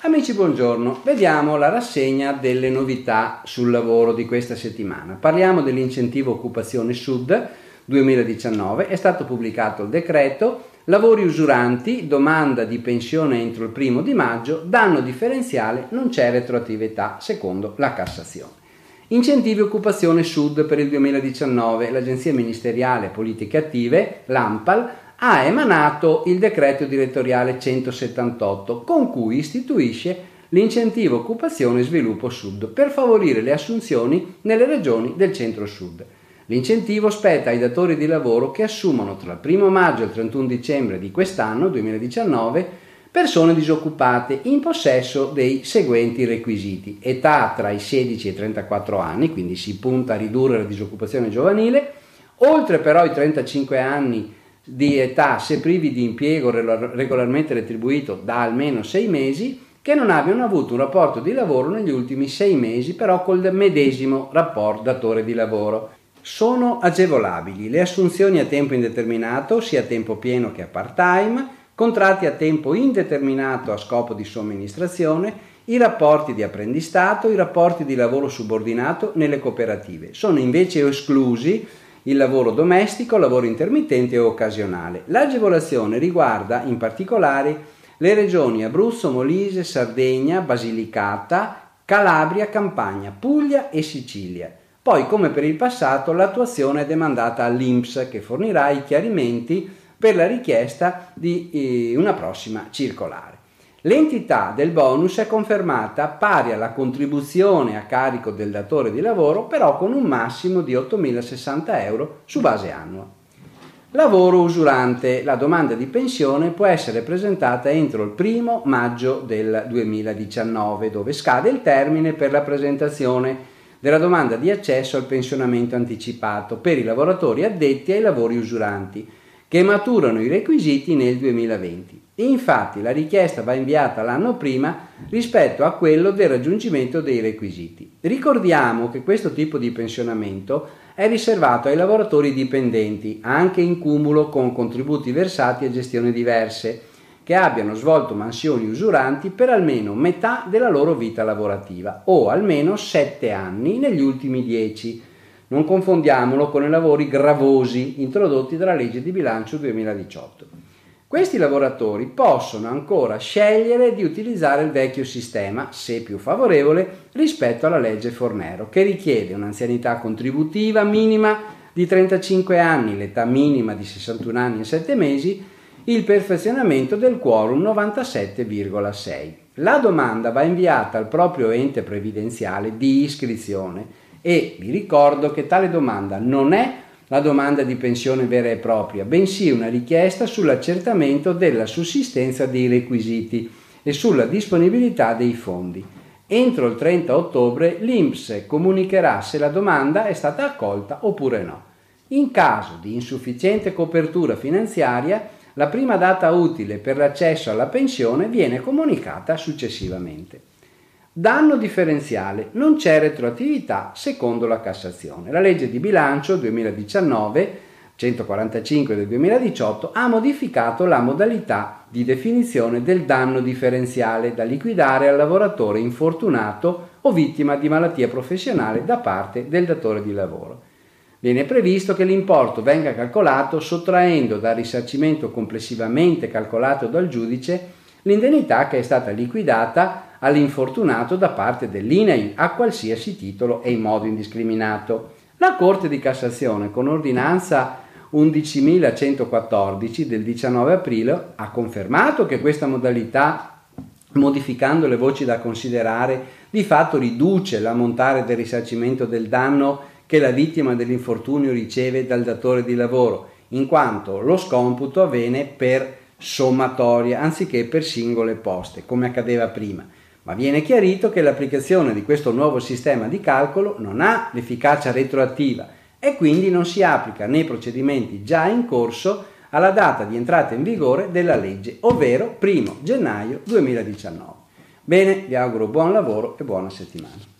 Amici, buongiorno. Vediamo la rassegna delle novità sul lavoro di questa settimana. Parliamo dell'incentivo Occupazione Sud 2019. È stato pubblicato il decreto Lavori usuranti, domanda di pensione entro il primo di maggio, danno differenziale, non c'è retroattività secondo la Cassazione. Incentivi Occupazione Sud per il 2019. L'Agenzia Ministeriale Politiche Attive, l'AMPAL, ha emanato il decreto direttoriale 178 con cui istituisce l'incentivo occupazione e sviluppo sud per favorire le assunzioni nelle regioni del centro-sud. L'incentivo spetta ai datori di lavoro che assumono tra il 1 maggio e il 31 dicembre di quest'anno 2019 persone disoccupate in possesso dei seguenti requisiti: età tra i 16 e i 34 anni, quindi si punta a ridurre la disoccupazione giovanile, oltre però i 35 anni di età se privi di impiego regolarmente retribuito da almeno sei mesi che non abbiano avuto un rapporto di lavoro negli ultimi sei mesi però col medesimo rapporto datore di lavoro. Sono agevolabili le assunzioni a tempo indeterminato sia a tempo pieno che a part-time, contratti a tempo indeterminato a scopo di somministrazione, i rapporti di apprendistato, i rapporti di lavoro subordinato nelle cooperative. Sono invece esclusi il lavoro domestico, lavoro intermittente o occasionale. L'agevolazione riguarda in particolare le regioni Abruzzo, Molise, Sardegna, Basilicata, Calabria, Campania, Puglia e Sicilia. Poi, come per il passato, l'attuazione è demandata all'INPS che fornirà i chiarimenti per la richiesta di eh, una prossima circolare. L'entità del bonus è confermata pari alla contribuzione a carico del datore di lavoro, però con un massimo di 8.060 euro su base annua. Lavoro usurante. La domanda di pensione può essere presentata entro il primo maggio del 2019, dove scade il termine per la presentazione della domanda di accesso al pensionamento anticipato per i lavoratori addetti ai lavori usuranti che maturano i requisiti nel 2020. Infatti la richiesta va inviata l'anno prima rispetto a quello del raggiungimento dei requisiti. Ricordiamo che questo tipo di pensionamento è riservato ai lavoratori dipendenti, anche in cumulo con contributi versati a gestioni diverse, che abbiano svolto mansioni usuranti per almeno metà della loro vita lavorativa o almeno 7 anni negli ultimi 10. Non confondiamolo con i lavori gravosi introdotti dalla legge di bilancio 2018. Questi lavoratori possono ancora scegliere di utilizzare il vecchio sistema, se più favorevole, rispetto alla legge Fornero, che richiede un'anzianità contributiva minima di 35 anni, l'età minima di 61 anni e 7 mesi, il perfezionamento del quorum 97,6. La domanda va inviata al proprio ente previdenziale di iscrizione e vi ricordo che tale domanda non è la domanda di pensione vera e propria, bensì una richiesta sull'accertamento della sussistenza dei requisiti e sulla disponibilità dei fondi. Entro il 30 ottobre l'INPS comunicherà se la domanda è stata accolta oppure no. In caso di insufficiente copertura finanziaria, la prima data utile per l'accesso alla pensione viene comunicata successivamente. Danno differenziale, non c'è retroattività secondo la Cassazione. La legge di bilancio 2019 145 del 2018 ha modificato la modalità di definizione del danno differenziale da liquidare al lavoratore infortunato o vittima di malattia professionale da parte del datore di lavoro. Viene previsto che l'importo venga calcolato sottraendo dal risarcimento complessivamente calcolato dal giudice l'indennità che è stata liquidata all'infortunato da parte dell'INAI a qualsiasi titolo e in modo indiscriminato. La Corte di Cassazione, con ordinanza 11.114 del 19 aprile, ha confermato che questa modalità, modificando le voci da considerare, di fatto riduce l'ammontare del risarcimento del danno che la vittima dell'infortunio riceve dal datore di lavoro, in quanto lo scomputo avviene per sommatoria anziché per singole poste, come accadeva prima ma viene chiarito che l'applicazione di questo nuovo sistema di calcolo non ha l'efficacia retroattiva e quindi non si applica nei procedimenti già in corso alla data di entrata in vigore della legge, ovvero 1 gennaio 2019. Bene, vi auguro buon lavoro e buona settimana.